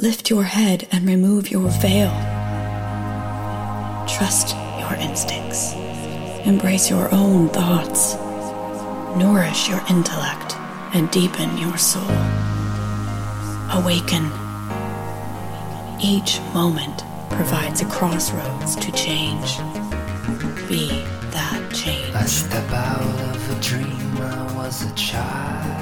Lift your head and remove your veil. Trust your instincts. Embrace your own thoughts. Nourish your intellect and deepen your soul. Awaken. Each moment provides a crossroads to change. Be that change. I step out of a dream, I was a child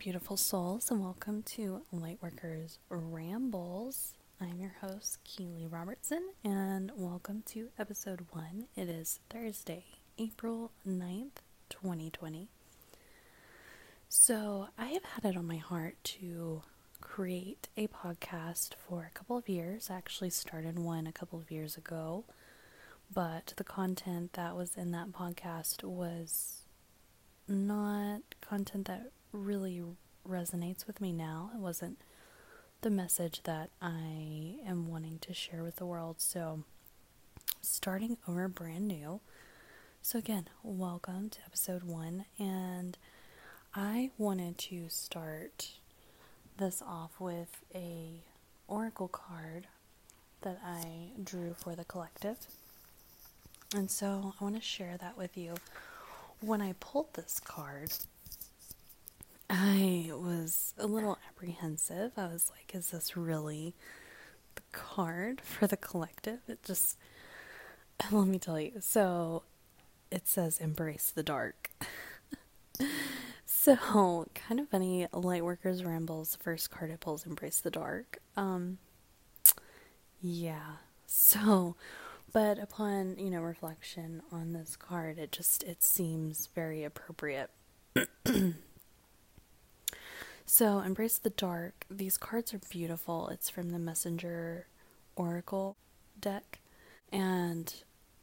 beautiful souls, and welcome to Lightworkers Rambles. I'm your host, Keely Robertson, and welcome to episode one. It is Thursday, April 9th, 2020. So, I have had it on my heart to create a podcast for a couple of years. I actually started one a couple of years ago, but the content that was in that podcast was not content that really resonates with me now. It wasn't the message that I am wanting to share with the world. So, starting over brand new. So, again, welcome to episode one. And I wanted to start this off with a oracle card that I drew for the collective. And so I want to share that with you. When I pulled this card, I was a little apprehensive. I was like, is this really the card for the collective? It just, let me tell you. So it says embrace the dark. so, kind of funny. Lightworkers Rambles, first card it pulls embrace the dark. Um, yeah. So, but upon, you know, reflection on this card, it just, it seems very appropriate. So, Embrace the Dark. These cards are beautiful. It's from the Messenger Oracle deck. And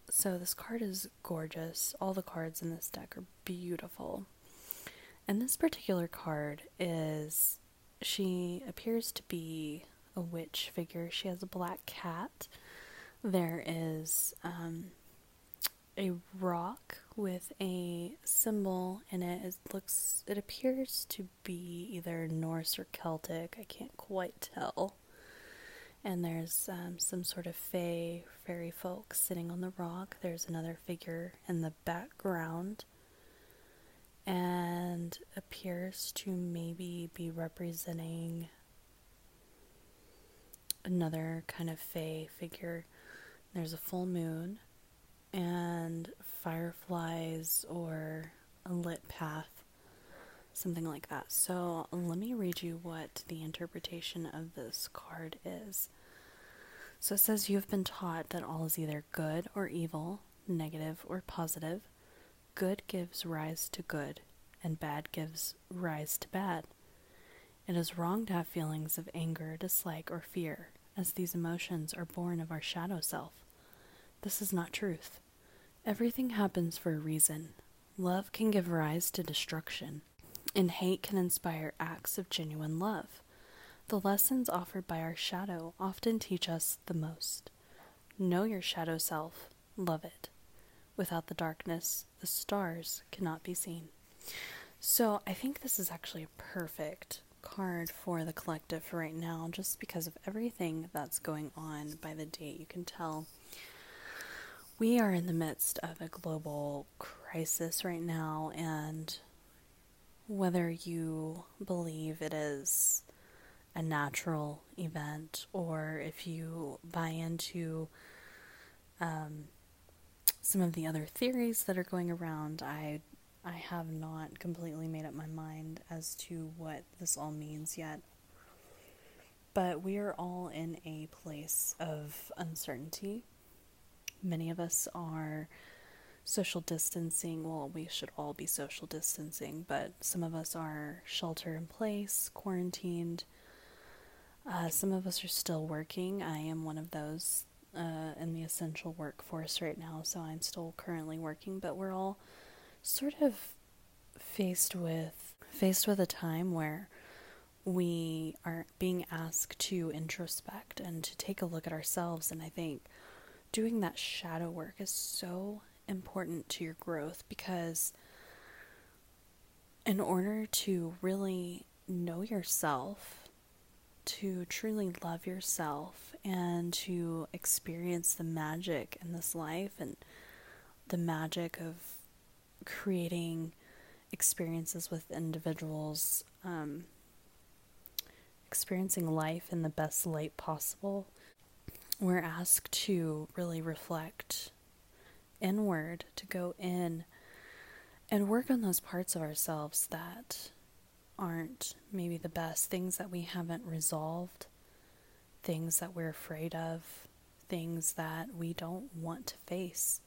so, this card is gorgeous. All the cards in this deck are beautiful. And this particular card is she appears to be a witch figure. She has a black cat. There is um, a rock with a symbol in it. It looks, it appears to be either Norse or Celtic. I can't quite tell. And there's um, some sort of fey, fairy folk sitting on the rock. There's another figure in the background and appears to maybe be representing another kind of fey figure. There's a full moon and fireflies or a lit path, something like that. So let me read you what the interpretation of this card is. So it says, You have been taught that all is either good or evil, negative or positive. Good gives rise to good, and bad gives rise to bad. It is wrong to have feelings of anger, dislike, or fear, as these emotions are born of our shadow self. This is not truth. Everything happens for a reason. Love can give rise to destruction, and hate can inspire acts of genuine love. The lessons offered by our shadow often teach us the most. Know your shadow self, love it. Without the darkness, the stars cannot be seen. So, I think this is actually a perfect card for the collective for right now, just because of everything that's going on by the date. You can tell we are in the midst of a global crisis right now, and whether you believe it is a natural event or if you buy into um, some of the other theories that are going around, I I have not completely made up my mind as to what this all means yet. But we are all in a place of uncertainty Many of us are social distancing. Well, we should all be social distancing, but some of us are shelter in place, quarantined. Uh, some of us are still working. I am one of those uh, in the essential workforce right now, so I'm still currently working. But we're all sort of faced with faced with a time where we are being asked to introspect and to take a look at ourselves. And I think doing that shadow work is so important to your growth because in order to really know yourself, to truly love yourself, and to experience the magic in this life and the magic of creating experiences with individuals, um, experiencing life in the best light possible, we're asked to really reflect inward, to go in and work on those parts of ourselves that aren't maybe the best, things that we haven't resolved, things that we're afraid of, things that we don't want to face,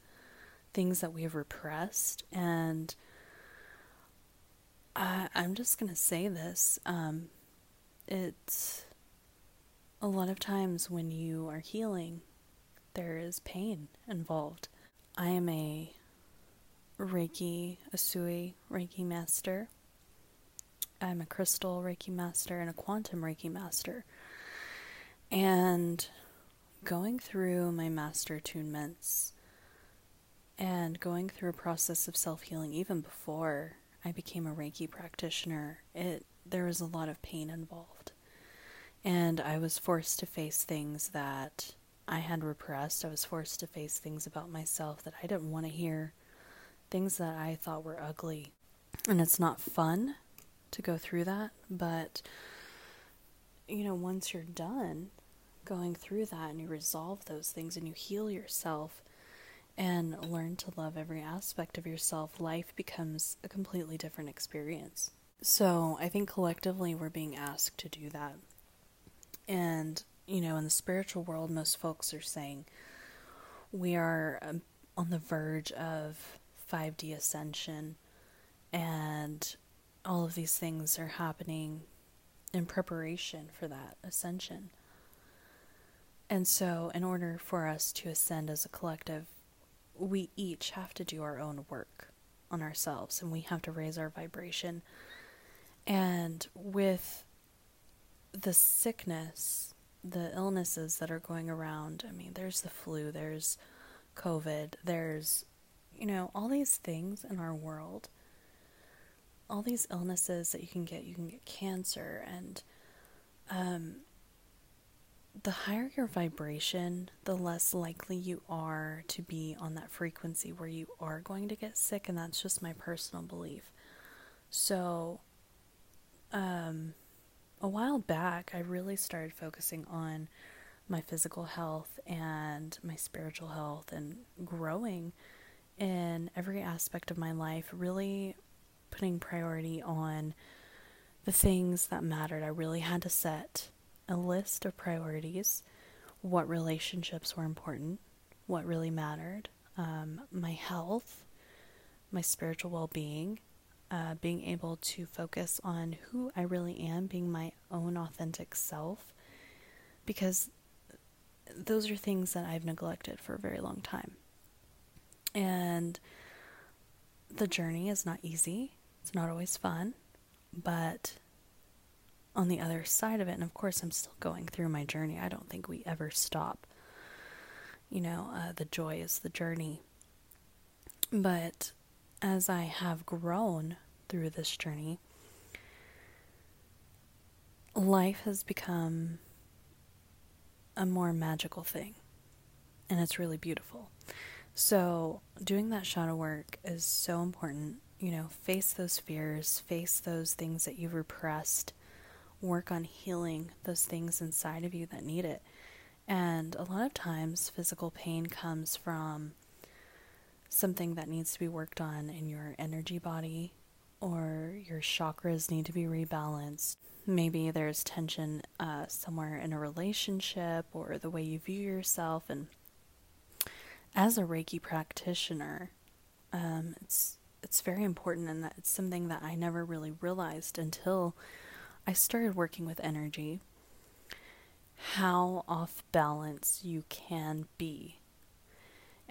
things that we've repressed. And I, I'm just going to say this. Um, it's a lot of times when you are healing, there is pain involved. I am a Reiki, Usui Reiki master. I'm a crystal Reiki master and a quantum Reiki master. And going through my master attunements and going through a process of self healing even before I became a Reiki practitioner, it there was a lot of pain involved. And I was forced to face things that I had repressed. I was forced to face things about myself that I didn't want to hear, things that I thought were ugly. And it's not fun to go through that, but you know, once you're done going through that and you resolve those things and you heal yourself and learn to love every aspect of yourself, life becomes a completely different experience. So, I think collectively we're being asked to do that. And, you know, in the spiritual world, most folks are saying we are um, on the verge of 5D ascension, and all of these things are happening in preparation for that ascension. And so, in order for us to ascend as a collective, we each have to do our own work on ourselves and we have to raise our vibration. And with the sickness, the illnesses that are going around. I mean, there's the flu, there's COVID, there's, you know, all these things in our world, all these illnesses that you can get. You can get cancer, and um, the higher your vibration, the less likely you are to be on that frequency where you are going to get sick, and that's just my personal belief. So, um, a while back, I really started focusing on my physical health and my spiritual health and growing in every aspect of my life, really putting priority on the things that mattered. I really had to set a list of priorities, what relationships were important, what really mattered, um, my health, my spiritual well being, uh, being able to focus on who I really am, being my own authentic self, because those are things that I've neglected for a very long time. And the journey is not easy, it's not always fun, but on the other side of it, and of course, I'm still going through my journey, I don't think we ever stop. You know, uh, the joy is the journey. But as I have grown through this journey, life has become a more magical thing. And it's really beautiful. So, doing that shadow work is so important. You know, face those fears, face those things that you've repressed, work on healing those things inside of you that need it. And a lot of times, physical pain comes from something that needs to be worked on in your energy body or your chakras need to be rebalanced. Maybe there's tension uh, somewhere in a relationship or the way you view yourself. And as a Reiki practitioner, um, it's it's very important, and that it's something that I never really realized until I started working with energy. How off balance you can be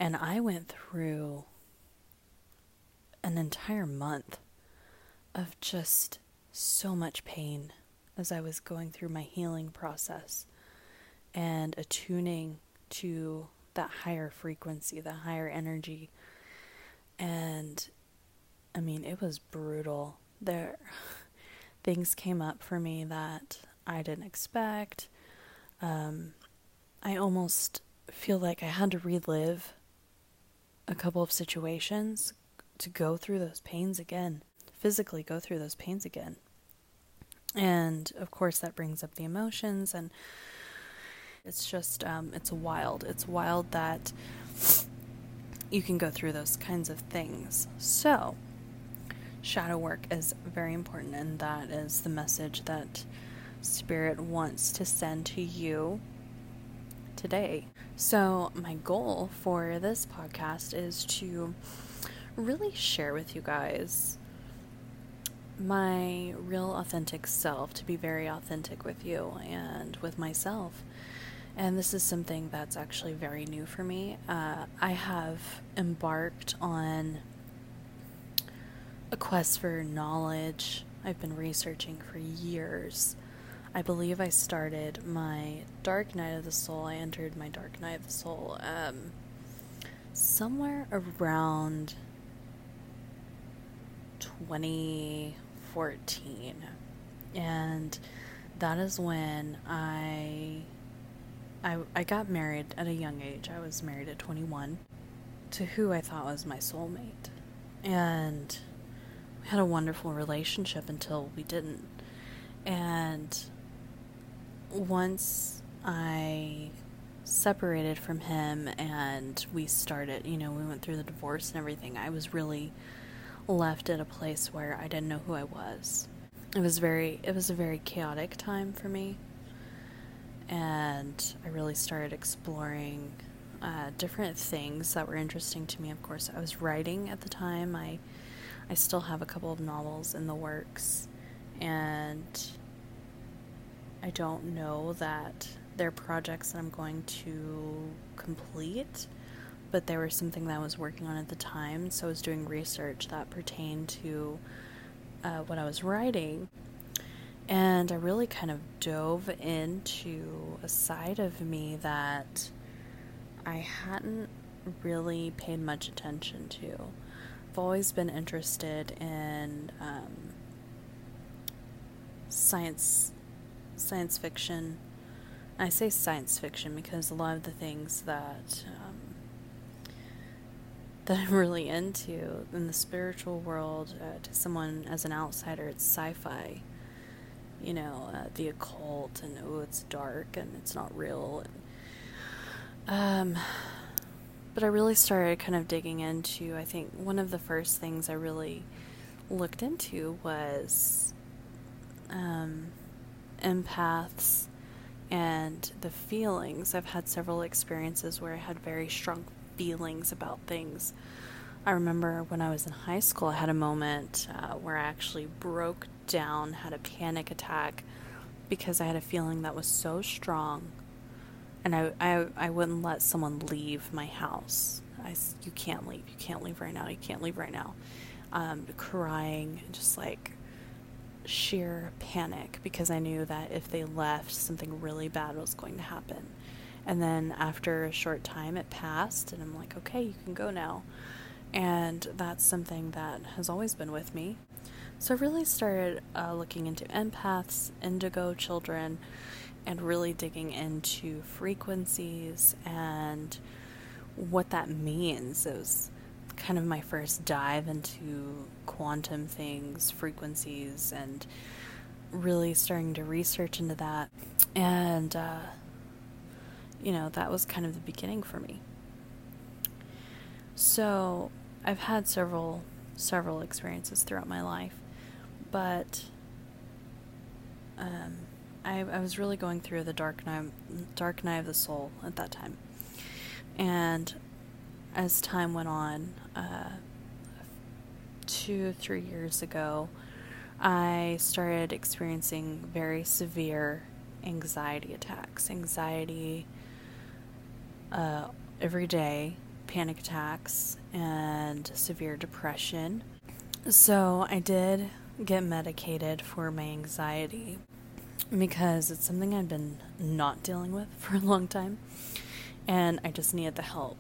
and I went through an entire month of just so much pain as I was going through my healing process and attuning to that higher frequency, the higher energy. And I mean, it was brutal. There things came up for me that I didn't expect. Um, I almost feel like I had to relive a couple of situations to go through those pains again, physically go through those pains again. And of course, that brings up the emotions, and it's just, um, it's wild. It's wild that you can go through those kinds of things. So, shadow work is very important, and that is the message that Spirit wants to send to you today. So, my goal for this podcast is to really share with you guys my real authentic self, to be very authentic with you and with myself. And this is something that's actually very new for me. Uh, I have embarked on a quest for knowledge. I've been researching for years. I believe I started my Dark Night of the Soul. I entered my Dark Night of the Soul um, somewhere around 2014. And that is when I, I I got married at a young age. I was married at 21 to who I thought was my soulmate. And we had a wonderful relationship until we didn't. And once I separated from him and we started, you know, we went through the divorce and everything, I was really left at a place where I didn't know who I was. It was very it was a very chaotic time for me. And I really started exploring uh, different things that were interesting to me. Of course, I was writing at the time. I I still have a couple of novels in the works, and I don't know that they're projects that I'm going to complete, but there was something that I was working on at the time, so I was doing research that pertained to uh, what I was writing. And I really kind of dove into a side of me that I hadn't really paid much attention to. I've always been interested in um, science, science fiction. I say science fiction because a lot of the things that um, that I'm really into in the spiritual world, uh, to someone as an outsider, it's sci-fi. You know, uh, the occult, and oh, it's dark and it's not real. And, um, but I really started kind of digging into, I think one of the first things I really looked into was um, empaths and the feelings. I've had several experiences where I had very strong feelings about things. I remember when I was in high school, I had a moment uh, where I actually broke down, had a panic attack because I had a feeling that was so strong and I, I, I wouldn't let someone leave my house. I, you can't leave. You can't leave right now. You can't leave right now. Um, crying, just like sheer panic because I knew that if they left, something really bad was going to happen. And then after a short time, it passed, and I'm like, okay, you can go now. And that's something that has always been with me. So I really started uh, looking into empaths, indigo children, and really digging into frequencies and what that means. It was kind of my first dive into quantum things, frequencies, and really starting to research into that. And, uh, you know, that was kind of the beginning for me. So, I've had several several experiences throughout my life, but um, I, I was really going through the dark night, dark night of the soul at that time, and as time went on, uh, two three years ago, I started experiencing very severe anxiety attacks, anxiety uh, every day, panic attacks, and severe depression. So I did get medicated for my anxiety because it's something I've been not dealing with for a long time and I just needed the help.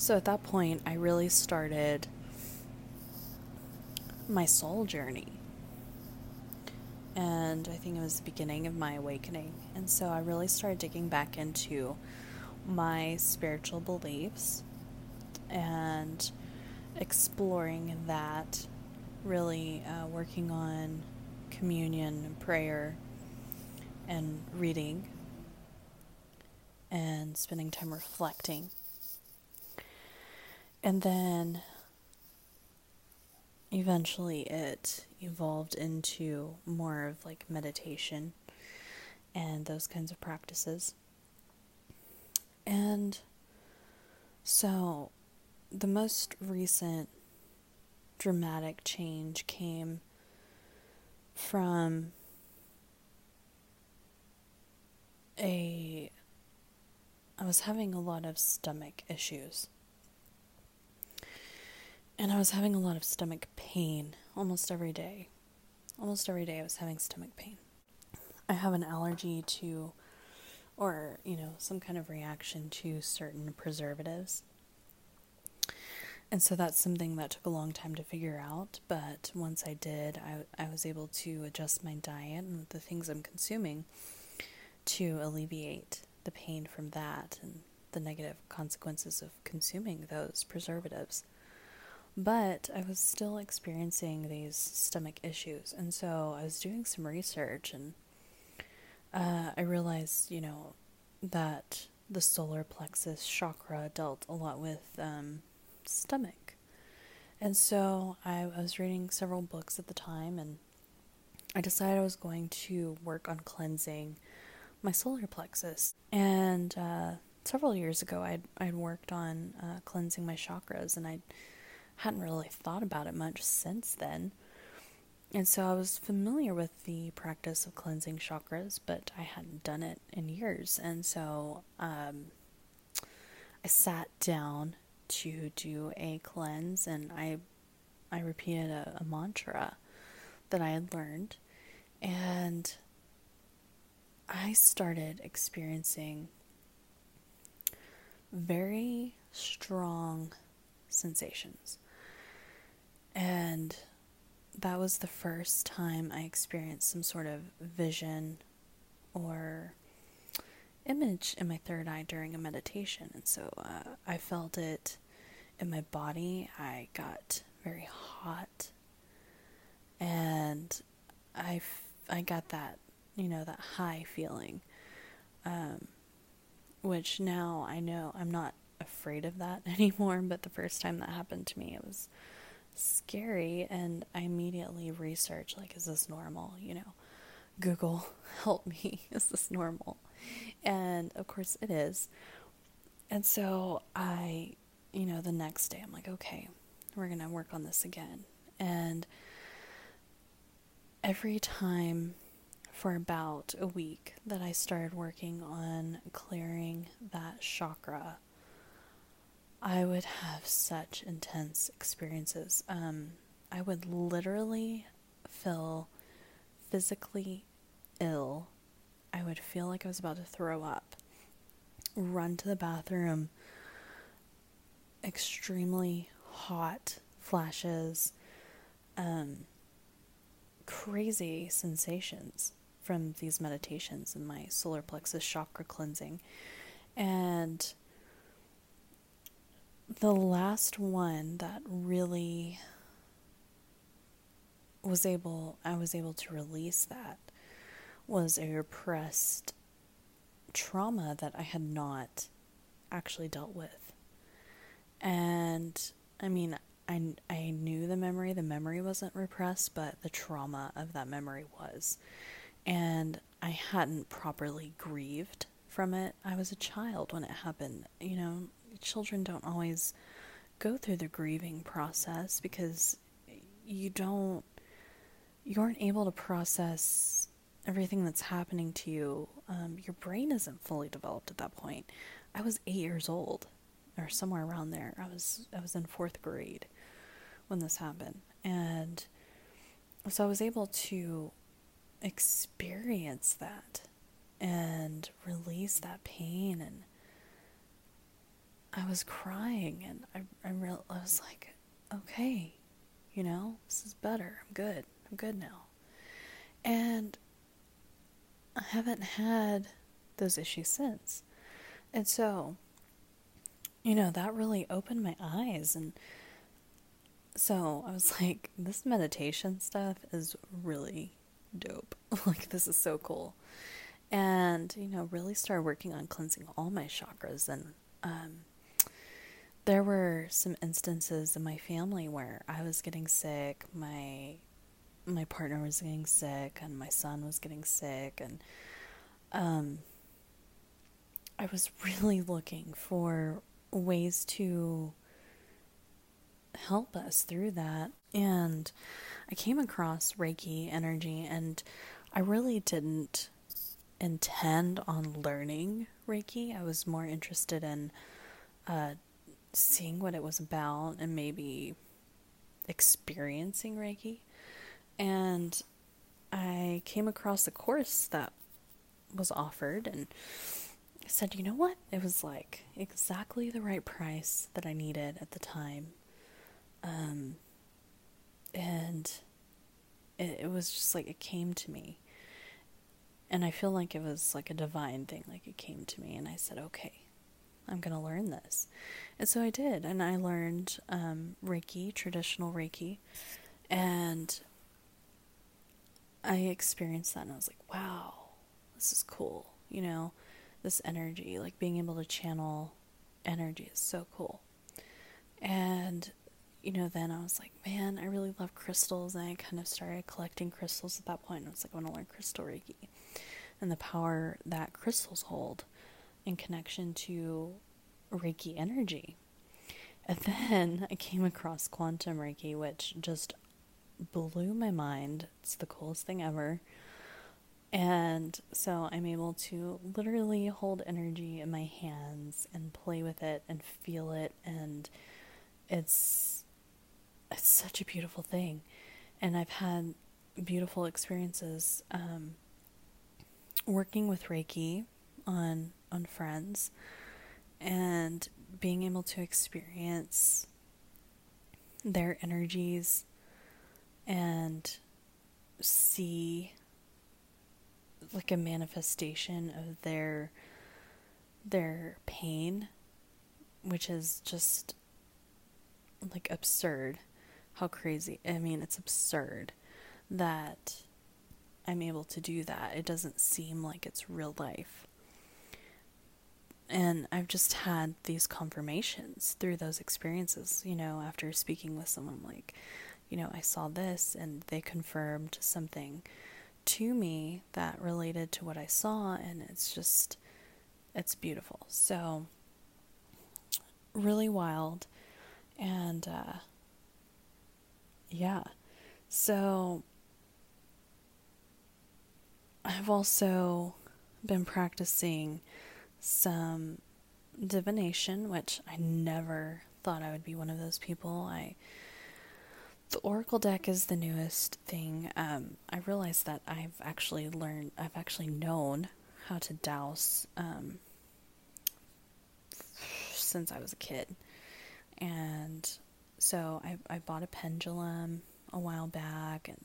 So at that point, I really started my soul journey. And I think it was the beginning of my awakening. And so I really started digging back into my spiritual beliefs and exploring that, really uh, working on communion and prayer and reading and spending time reflecting. And then eventually it evolved into more of like meditation and those kinds of practices. And so the most recent dramatic change came from a I was having a lot of stomach issues. And I was having a lot of stomach pain almost every day. Almost every day I was having stomach pain. I have an allergy to or, you know, some kind of reaction to certain preservatives. And so that's something that took a long time to figure out, but once I did, I, I was able to adjust my diet and the things I'm consuming to alleviate the pain from that and the negative consequences of consuming those preservatives. But I was still experiencing these stomach issues, and so I was doing some research and uh, I realized, you know, that the solar plexus chakra dealt a lot with um, stomach. And so I was reading several books at the time, and I decided I was going to work on cleansing my solar plexus. And uh, several years ago, I'd, I'd worked on uh, cleansing my chakras, and I hadn't really thought about it much since then. And so I was familiar with the practice of cleansing chakras, but I hadn't done it in years. And so um, I sat down to do a cleanse, and I I repeated a, a mantra that I had learned, and I started experiencing very strong sensations. And that was the first time I experienced some sort of vision or image in my third eye during a meditation. And so uh, I felt it in my body. I got very hot. And I, f- I got that you know, that high feeling. Um, which now I know I'm not afraid of that anymore, but the first time that happened to me, it was scary. And I immediately research like, is this normal? You know, Google, help me. Is this normal? And of course it is. And so I, you know, the next day I'm like, okay, we're going to work on this again. And every time for about a week that I started working on clearing that chakra, I would have such intense experiences. Um, I would literally feel physically ill. I would feel like I was about to throw up, run to the bathroom, extremely hot flashes, um, crazy sensations from these meditations and my solar plexus chakra cleansing. And the last one that really was able I was able to release that was a repressed trauma that I had not actually dealt with. And I mean, I, I knew the memory, the memory wasn't repressed, but the trauma of that memory was and I hadn't properly grieved from it. I was a child when it happened. You know, children don't always go through the grieving process because you don't you aren't able to process everything that's happening to you. Um, your brain isn't fully developed at that point. I was eight years old, or somewhere around there. I was I was in fourth grade when this happened, and so I was able to experience that and release that pain and I was crying and I, I, real, I was like, okay, you know, this is better. I'm good. I'm good now. And I haven't had those issues since. And so, you know, that really opened my eyes. And so I was like, this meditation stuff is really dope. like, this is so cool. And, you know, really started working on cleansing all my chakras. And um, there were some instances in my family where I was getting sick, my my partner was getting sick, and my son was getting sick, and um, I was really looking for ways to help us through that. And I came across Reiki energy, and I really didn't intend on learning Reiki. I was more interested in uh, seeing what it was about and maybe experiencing Reiki. And I came across a course that was offered and said, you know what? It was like exactly the right price that I needed at the time. Um, and it, it was just like it came to me. And I feel like it was like a divine thing, like it came to me, and I said, okay, I'm going to learn this. And so I did, and I learned um, Reiki, traditional Reiki, and I experienced that, and I was like, wow, this is cool. You know, this energy, like being able to channel energy is so cool. And, you know, then I was like, man, I really love crystals. And I kind of started collecting crystals at that point. And I was like, I want to learn crystal Reiki and the power that crystals hold in connection to Reiki energy. And then I came across quantum Reiki, which just blew my mind. It's the coolest thing ever. And so I'm able to literally hold energy in my hands and play with it and feel it and it's it's such a beautiful thing. And I've had beautiful experiences um, working with Reiki on on friends and being able to experience their energies and see like a manifestation of their their pain which is just like absurd. How crazy. I mean it's absurd that i'm able to do that. It doesn't seem like it's real life and i've just had these confirmations through those experiences you know after speaking with someone like you know i saw this and they confirmed something to me that related to what I saw, and it's just, it's beautiful. So, really wild. And, uh, yeah. So, I've also been practicing some divination, which I never thought I would be one of those people. I the Oracle deck is the newest thing. Um, I realized that I've actually learned, I've actually known how to dowse um, since I was a kid. And so I, I bought a pendulum a while back, and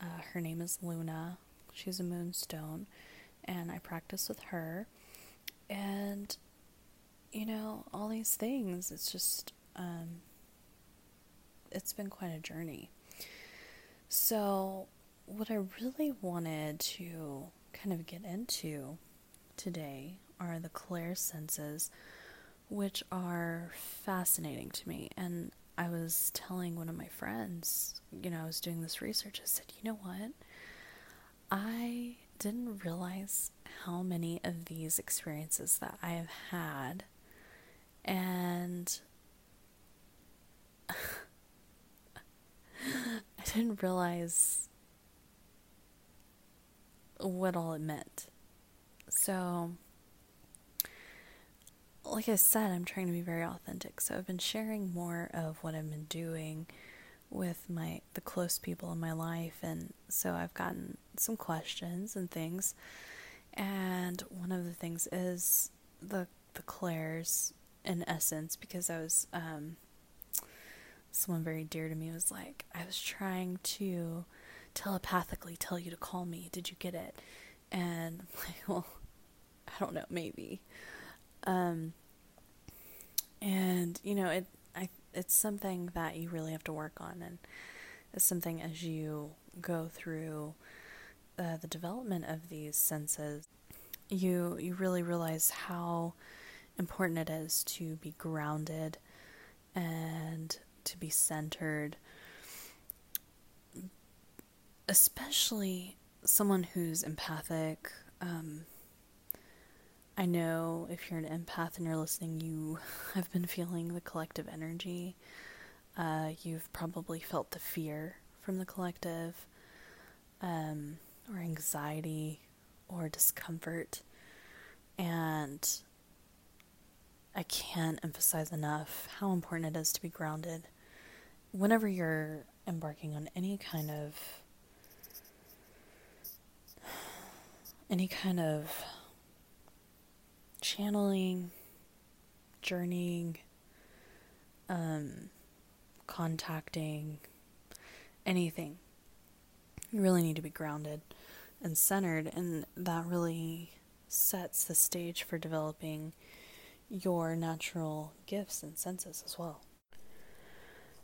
uh, her name is Luna. She's a moonstone, and I practice with her. And, you know, all these things, it's just. Um, it's been quite a journey. So, what I really wanted to kind of get into today are the clairsenses, which are fascinating to me. And I was telling one of my friends, you know, I was doing this research, I said, you know what? I didn't realize how many of these experiences that I have had. And I didn't realize what all it meant. So, like I said, I'm trying to be very authentic. So I've been sharing more of what I've been doing with my the close people in my life and so I've gotten some questions and things. And one of the things is the the Claires in essence because I was um, someone very dear to me was like I was trying to telepathically tell you to call me. Did you get it? And I'm like, well, I don't know, maybe. Um, and you know, it it's something that you really have to work on, and it's something as you go through uh, the development of these senses, you you really realize how important it is to be grounded and to be centered. Especially someone who's empathic um, i know if you're an empath and you're listening you have been feeling the collective energy uh, you've probably felt the fear from the collective um, or anxiety or discomfort. And I can't emphasize enough how important it is to be grounded whenever you're embarking on any kind of any kind of channeling, journeying, um, contacting, anything. You really need to be grounded and centered, and that really sets the stage for developing your natural gifts and senses as well.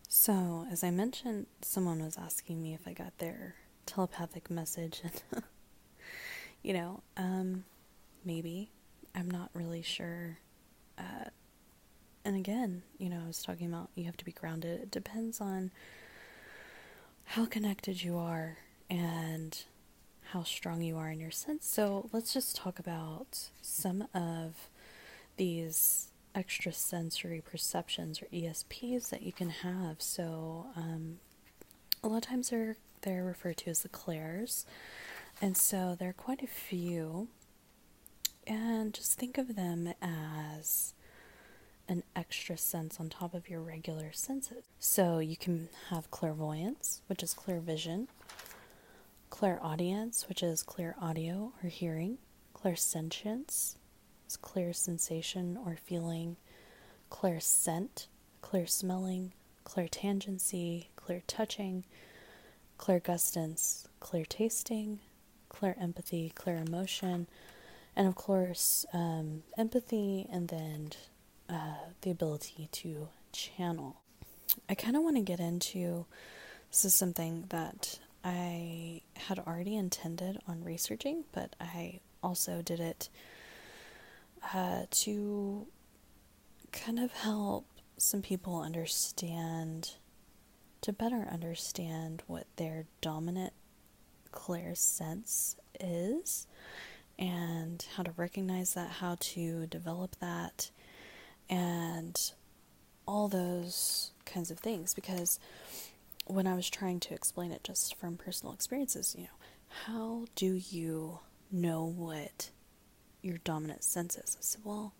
So, as I mentioned, someone was asking me if I got their telepathic message, and you know, um, maybe I'm not really sure. Uh, and again, you know, I was talking about you have to be grounded. It depends on how connected you are and how strong you are in your sense. So let's just talk about some of these extrasensory perceptions or ESPs that you can have. So um, a lot of times they're they're referred to as the clairs, and so there are quite a few. And just think of them as an extra sense on top of your regular senses. So you can have clairvoyance, which is clear vision, clairaudience, which is clear audio or hearing, clairsentience is clear sensation or feeling, clairscent, clear smelling, clairtangency, clear touching, clairgustance, clear tasting, clairempathy, clear emotion, and of course, um, empathy and then uh, the ability to channel. I kind of want to get into this is something that I had already intended on researching, but I also did it uh, to kind of help some people understand, to better understand what their dominant clair sense is and how to recognize that, how to develop that, and all those kinds of things. Because when I was trying to explain it just from personal experiences, you know, how do you know what your dominant sense is? I said, well,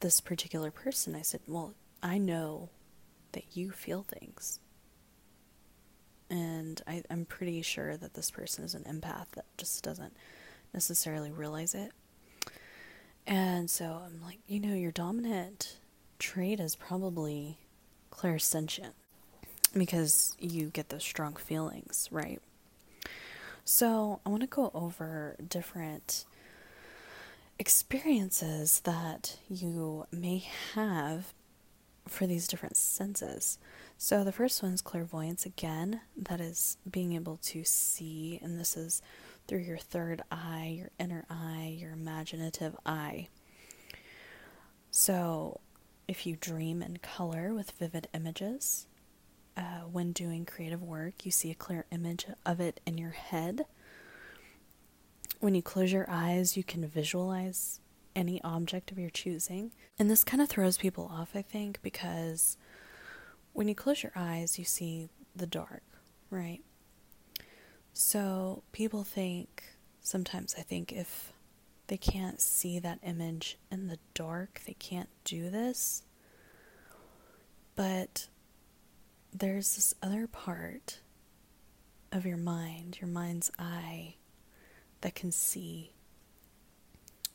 this particular person, I said, well, I know that you feel things. And I, I'm pretty sure that this person is an empath that just doesn't necessarily realize it. And so I'm like, you know, your dominant trait is probably clairsentient because you get those strong feelings, right? So, I want to go over different experiences that you may have for these different senses. So, the first one is clairvoyance again, that is being able to see, and this is through your third eye, your inner eye, your imaginative eye. So, if you dream in color with vivid images, uh, when doing creative work, you see a clear image of it in your head. When you close your eyes, you can visualize any object of your choosing. And this kind of throws people off, I think, because when you close your eyes, you see the dark, right? So people think, sometimes I think, if they can't see that image in the dark, they can't do this. But there's this other part of your mind, your mind's eye, that can see.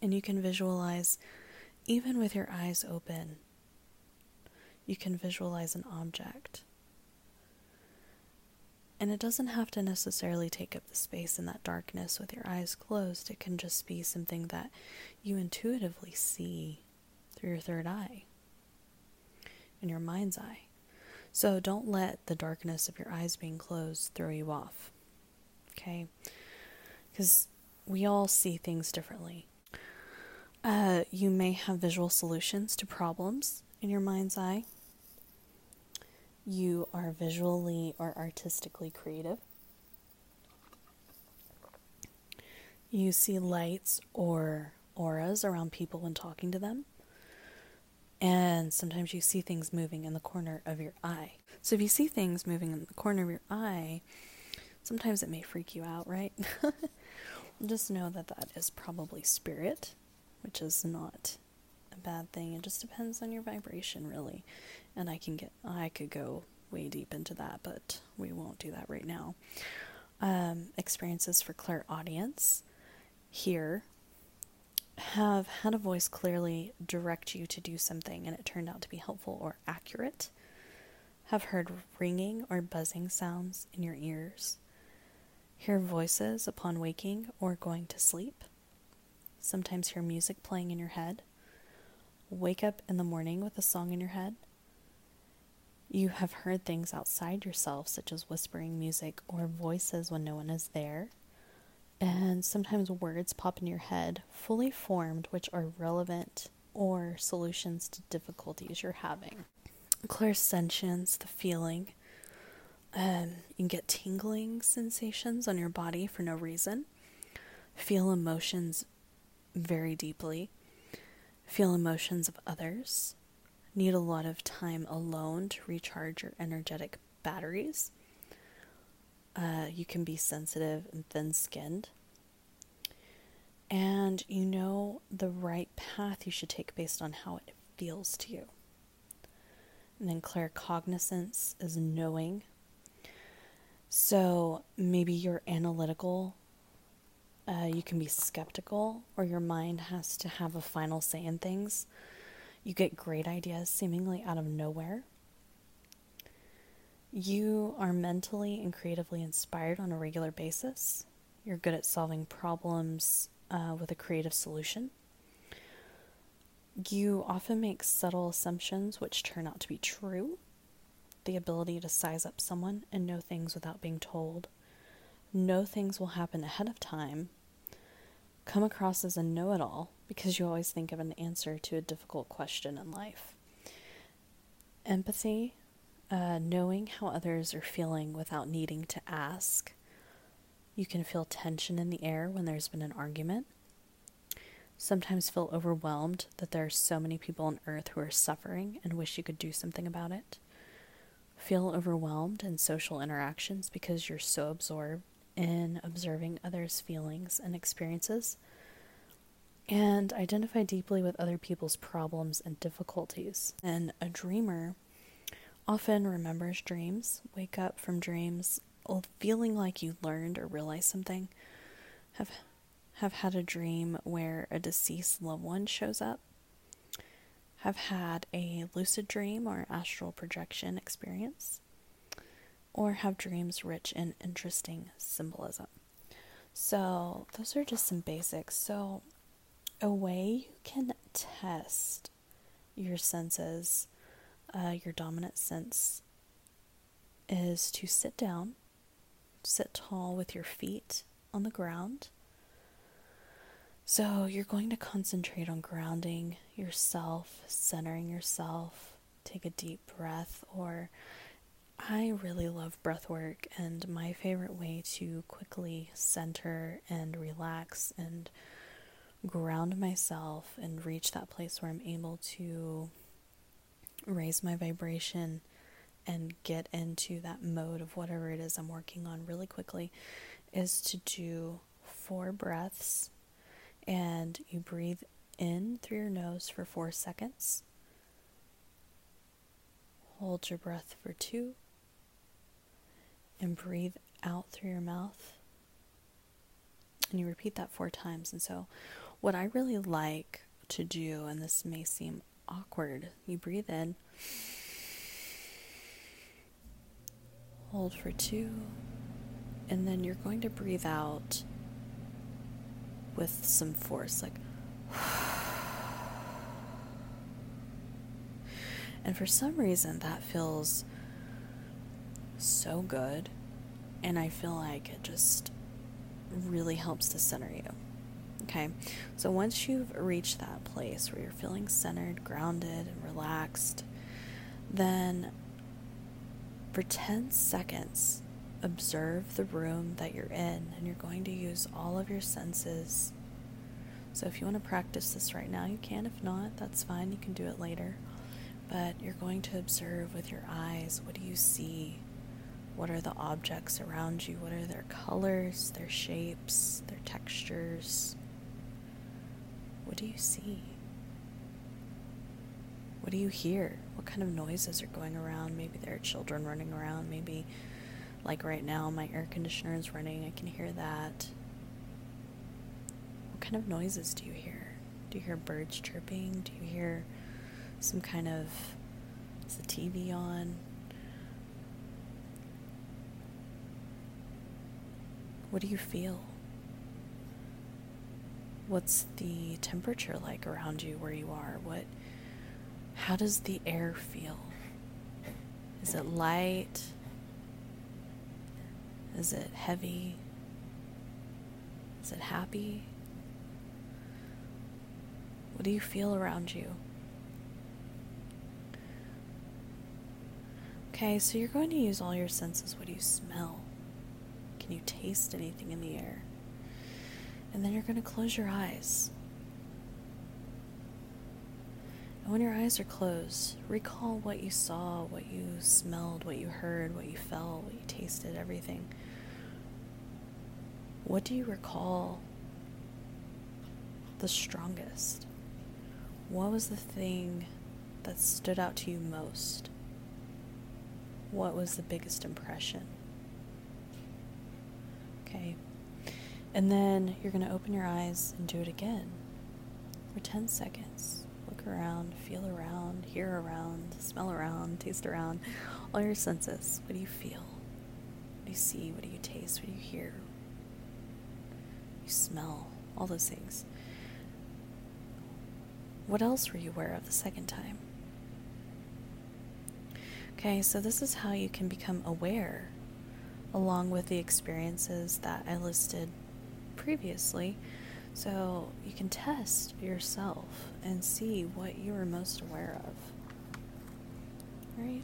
And you can visualize, even with your eyes open, You can visualize an object. And it doesn't have to necessarily take up the space in that darkness with your eyes closed. It can just be something that you intuitively see through your third eye, in your mind's eye. So don't let the darkness of your eyes being closed throw you off. Okay? Because we all see things differently. Uh, you may have visual solutions to problems in your mind's eye. You are visually or artistically creative. You see lights or auras around people when talking to them. And sometimes you see things moving in the corner of your eye. So if you see things moving in the corner of your eye, sometimes it may freak you out, right? just know that that is probably spirit, which is not a bad thing. It just depends on your vibration, really. And I can get, I could go way deep into that, but we won't do that right now. Um, experiences for clairaudience here have had a voice clearly direct you to do something and it turned out to be helpful or accurate. Have heard ringing or buzzing sounds in your ears. Hear voices upon waking or going to sleep. Sometimes hear music playing in your head. Wake up in the morning with a song in your head. You have heard things outside yourself, such as whispering music or voices when no one is there and sometimes words pop in your head fully formed which are relevant or solutions to difficulties you're having. Clairsentience, the feeling. Um, you can get tingling sensations on your body for no reason. Feel emotions very deeply. Feel emotions of others. Need a lot of time alone to recharge your energetic batteries. Uh, you can be sensitive and thin skinned. And you know the right path you should take based on how it feels to you. And then claircognizance is knowing. So maybe you're analytical, uh, you can be skeptical, or your mind has to have a final say in things. You get great ideas seemingly out of nowhere you are mentally and creatively inspired on a regular basis. You're good at solving problems uh, with a creative solution. You often make subtle assumptions which turn out to be true. The ability to size up someone and know things without being told. Know things will happen ahead of time. Come across as a know it all because you always think of an answer to a difficult question in life. Empathy uh, knowing how others are feeling without needing to ask. You can feel tension in the air when there's been an argument. Sometimes feel overwhelmed that there are so many people on earth who are suffering and wish you could do something about it. Feel overwhelmed in social interactions because you're so absorbed in observing others' feelings and experiences. And identify deeply with other people's problems and difficulties. And a dreamer often remembers dreams, wake up from dreams feeling like you learned or realized something, have have had a dream where a deceased loved one shows up, have had a lucid dream or astral projection experience, or have dreams rich in interesting symbolism. So, those are just some basics. So, a way you can test your senses uh, your dominant sense is to sit down, sit tall with your feet on the ground. So you're going to concentrate on grounding yourself, centering yourself, take a deep breath, or I really love breath work, and my favorite way to quickly center and relax and ground myself and reach that place where I'm able to raise my vibration and get into that mode of whatever it is I'm working on really quickly is to do four breaths and you breathe in through your nose for four seconds. Hold your breath for two and breathe out through your mouth. And you repeat that four times. And so, what I really like to do, and this may seem awkward, you breathe in, hold for two, and then you're going to breathe out with some force, like. And for some reason, that feels so good. And I feel like it just really helps to center you. Okay, so once you've reached that place where you're feeling centered, grounded, and relaxed, then for 10 seconds, observe the room that you're in, and you're going to use all of your senses. So if you want to practice this right now, you can. If not, that's fine. You can do it later. But you're going to observe with your eyes what do you see? What are the objects around you? What are their colors, their shapes, their textures? What do you see? What do you hear? What kind of noises are going around? Maybe there are children running around. Maybe, like right now, my air conditioner is running. I can hear that. What kind of noises do you hear? Do you hear birds chirping? Do you hear some kind of. Is the TV on? What do you feel? What's the temperature like around you where you are? What how does the air feel? Is it light? Is it heavy? Is it happy? What do you feel around you? Okay, so you're going to use all your senses. What do you smell? Can you taste anything in the air? And then you're going to close your eyes. And when your eyes are closed, recall what you saw, what you smelled, what you heard, what you felt, what you tasted, everything. What do you recall the strongest? What was the thing that stood out to you most? What was the biggest impression? Okay. And then you're going to open your eyes and do it again for 10 seconds. Look around, feel around, hear around, smell around, taste around, all your senses. What do you feel? What do you see? What do you taste? What do you hear? You smell, all those things. What else were you aware of the second time? Okay, so this is how you can become aware, along with the experiences that I listed previously. So you can test yourself and see what you are most aware of. Right?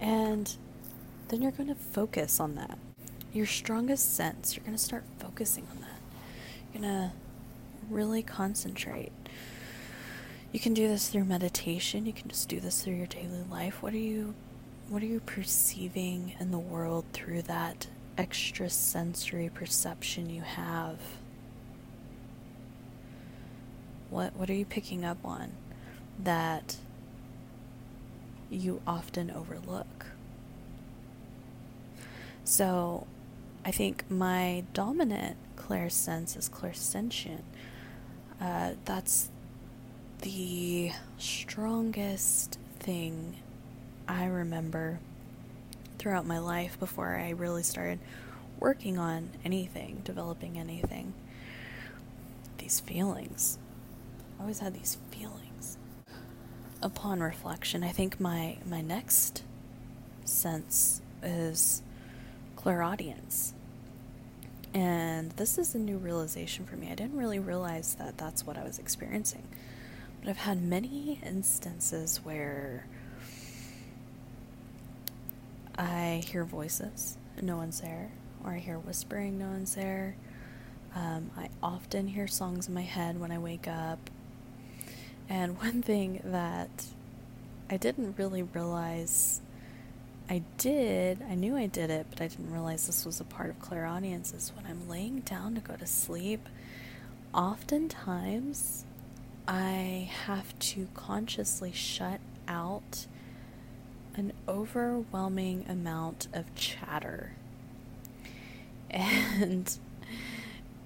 And then you're going to focus on that. Your strongest sense, you're going to start focusing on that. You're going to really concentrate. You can do this through meditation. You can just do this through your daily life. What are you what are you perceiving in the world through that extra sensory perception you have? What what are you picking up on that you often overlook? So, I think my dominant clairsense is clairsentient. Uh, that's the strongest thing I remember throughout my life before I really started working on anything, developing anything. These feelings. I always had these feelings. Upon reflection, I think my my next sense is clairaudience. And this is a new realization for me. I didn't really realize that that's what I was experiencing. But I've had many instances where I hear voices, no one's there, or I hear whispering, no one's there. Um, I often hear songs in my head when I wake up. And one thing that I didn't really realize I did, I knew I did it, but I didn't realize this was a part of clairaudience is when I'm laying down to go to sleep, oftentimes I have to consciously shut out an overwhelming amount of chatter. And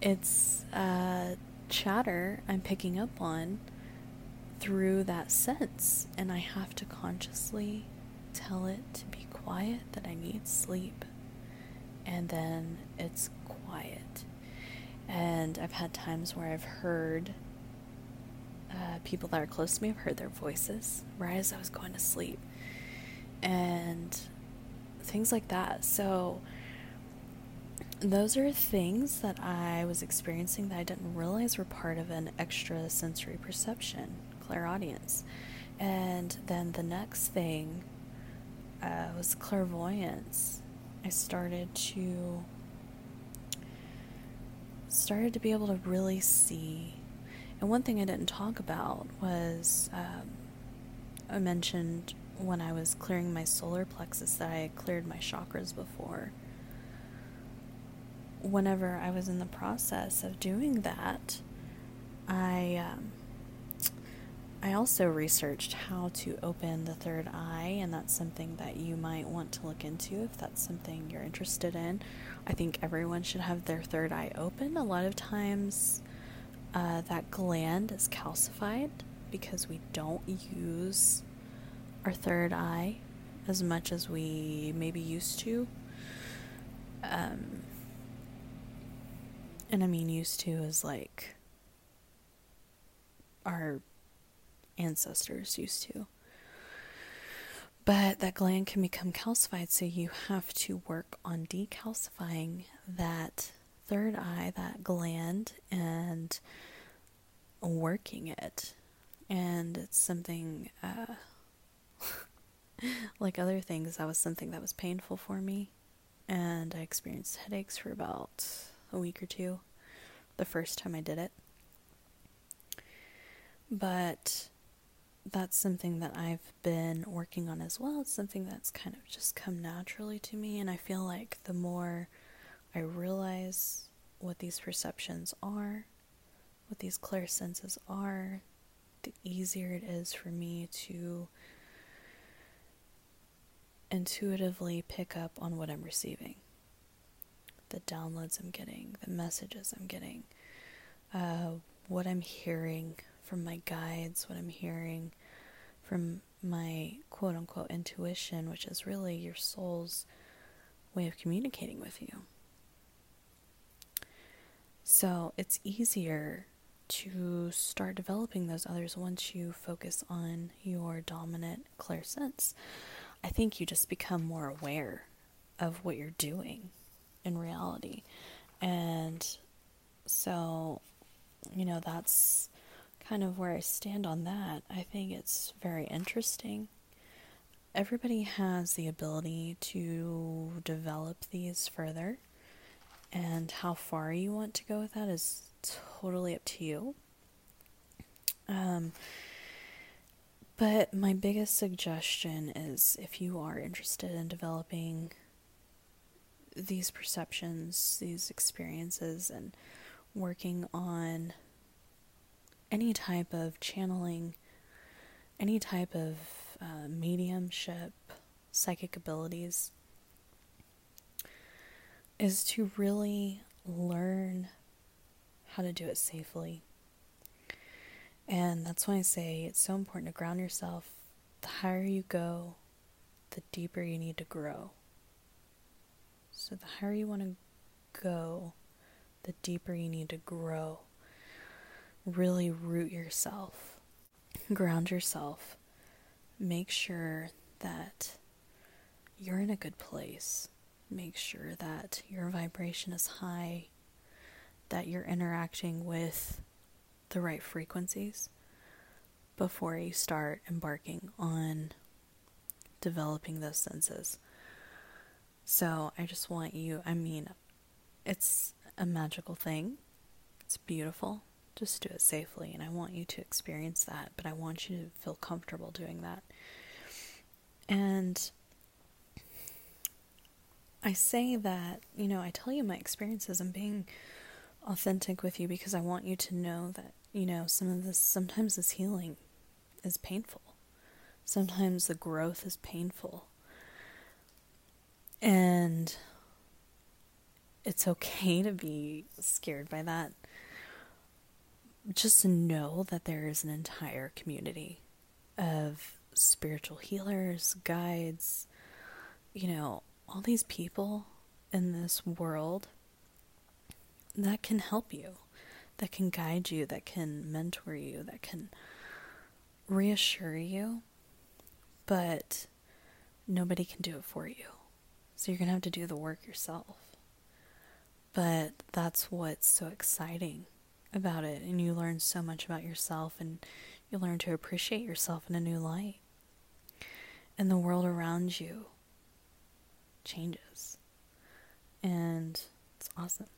it's uh, chatter I'm picking up on through that sense, and I have to consciously tell it to be quiet that I need sleep. And then it's quiet. And I've had times where I've heard uh, people that are close to me, I've heard their voices right as I was going to sleep. And things like that. So, those are things that I was experiencing that I didn't realize were part of an extra sensory perception, clairaudience. And then the next thing uh, was clairvoyance. I started to started to be able to really see. And one thing I didn't talk about was um, I mentioned when I was clearing my solar plexus that I had cleared my chakras before. Whenever I was in the process of doing that, I um, I also researched how to open the third eye, and that's something that you might want to look into if that's something you're interested in. I think everyone should have their third eye open. A lot of times, uh, that gland is calcified because we don't use our third eye as much as we maybe used to. Um, and I mean, used to is like our ancestors used to. But that gland can become calcified, so you have to work on decalcifying that third eye, that gland, and working it. And it's something, uh, like other things, that was something that was painful for me. And I experienced headaches for about a week or two the first time I did it. But that's something that I've been working on as well. It's something that's kind of just come naturally to me. And I feel like the more I realize what these perceptions are, what these clairsenses are, the easier it is for me to intuitively pick up on what I'm receiving. The downloads I'm getting, the messages I'm getting, uh, what I'm hearing from my guides, what I'm hearing from my quote unquote intuition, which is really your soul's way of communicating with you. So it's easier to start developing those others once you focus on your dominant clairsense. I think you just become more aware of what you're doing in reality. And so, you know, that's kind of where I stand on that. I think it's very interesting. Everybody has the ability to develop these further, and how far you want to go with that is totally up to you. Um, but my biggest suggestion is if you are interested in developing these perceptions, these experiences, and working on any type of channeling, any type of uh, mediumship, psychic abilities, is to really learn how to do it safely. And that's why I say it's so important to ground yourself. The higher you go, the deeper you need to grow. So, the higher you want to go, the deeper you need to grow really root yourself, ground yourself, make sure that you're in a good place. Make sure that your vibration is high, that you're interacting with the right frequencies before you start embarking on developing those senses. So I just want you, I mean, it's a magical thing, it's beautiful just do it safely and I want you to experience that, but I want you to feel comfortable doing that. And I say that, you know, I tell you my experiences. I'm being authentic with you because I want you to know that, you know, some of this, sometimes this healing is painful. Sometimes the growth is painful. And it's okay to be scared by that just know that there is an entire community of spiritual healers, guides, you know, all these people in this world that can help you, that can guide you, that can mentor you, that can reassure you, but nobody can do it for you. So you're going to have to do the work yourself. But that's what's so exciting about it. And you learn so much about yourself and you learn to appreciate yourself in a new light. And the world around you changes. And it's awesome.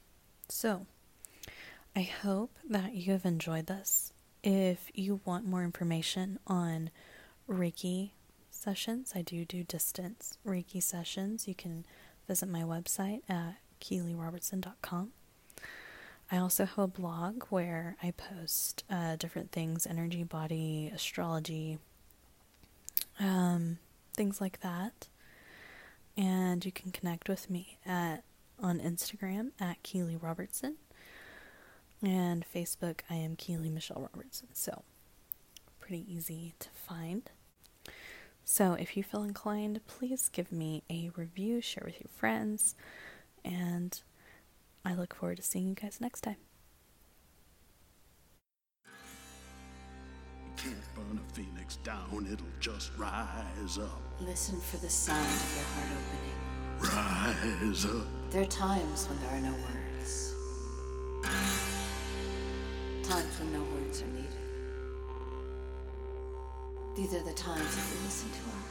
So, I hope that you have enjoyed this. If you want more information on Reiki sessions, I do do distance Reiki sessions. You can visit my website at keelyrobertson.com. I also have a blog where I post uh, different things energy, body, astrology, um, things like that. And you can connect with me at on Instagram at Keely Robertson and Facebook I am Keely Michelle Robertson. So pretty easy to find. So if you feel inclined, please give me a review, share with your friends, and I look forward to seeing you guys next time. Can't burn a phoenix down, it'll just rise up. Listen for the sound of your heart opening. Rise up. There are times when there are no words. Times when no words are needed. These are the times that we listen to our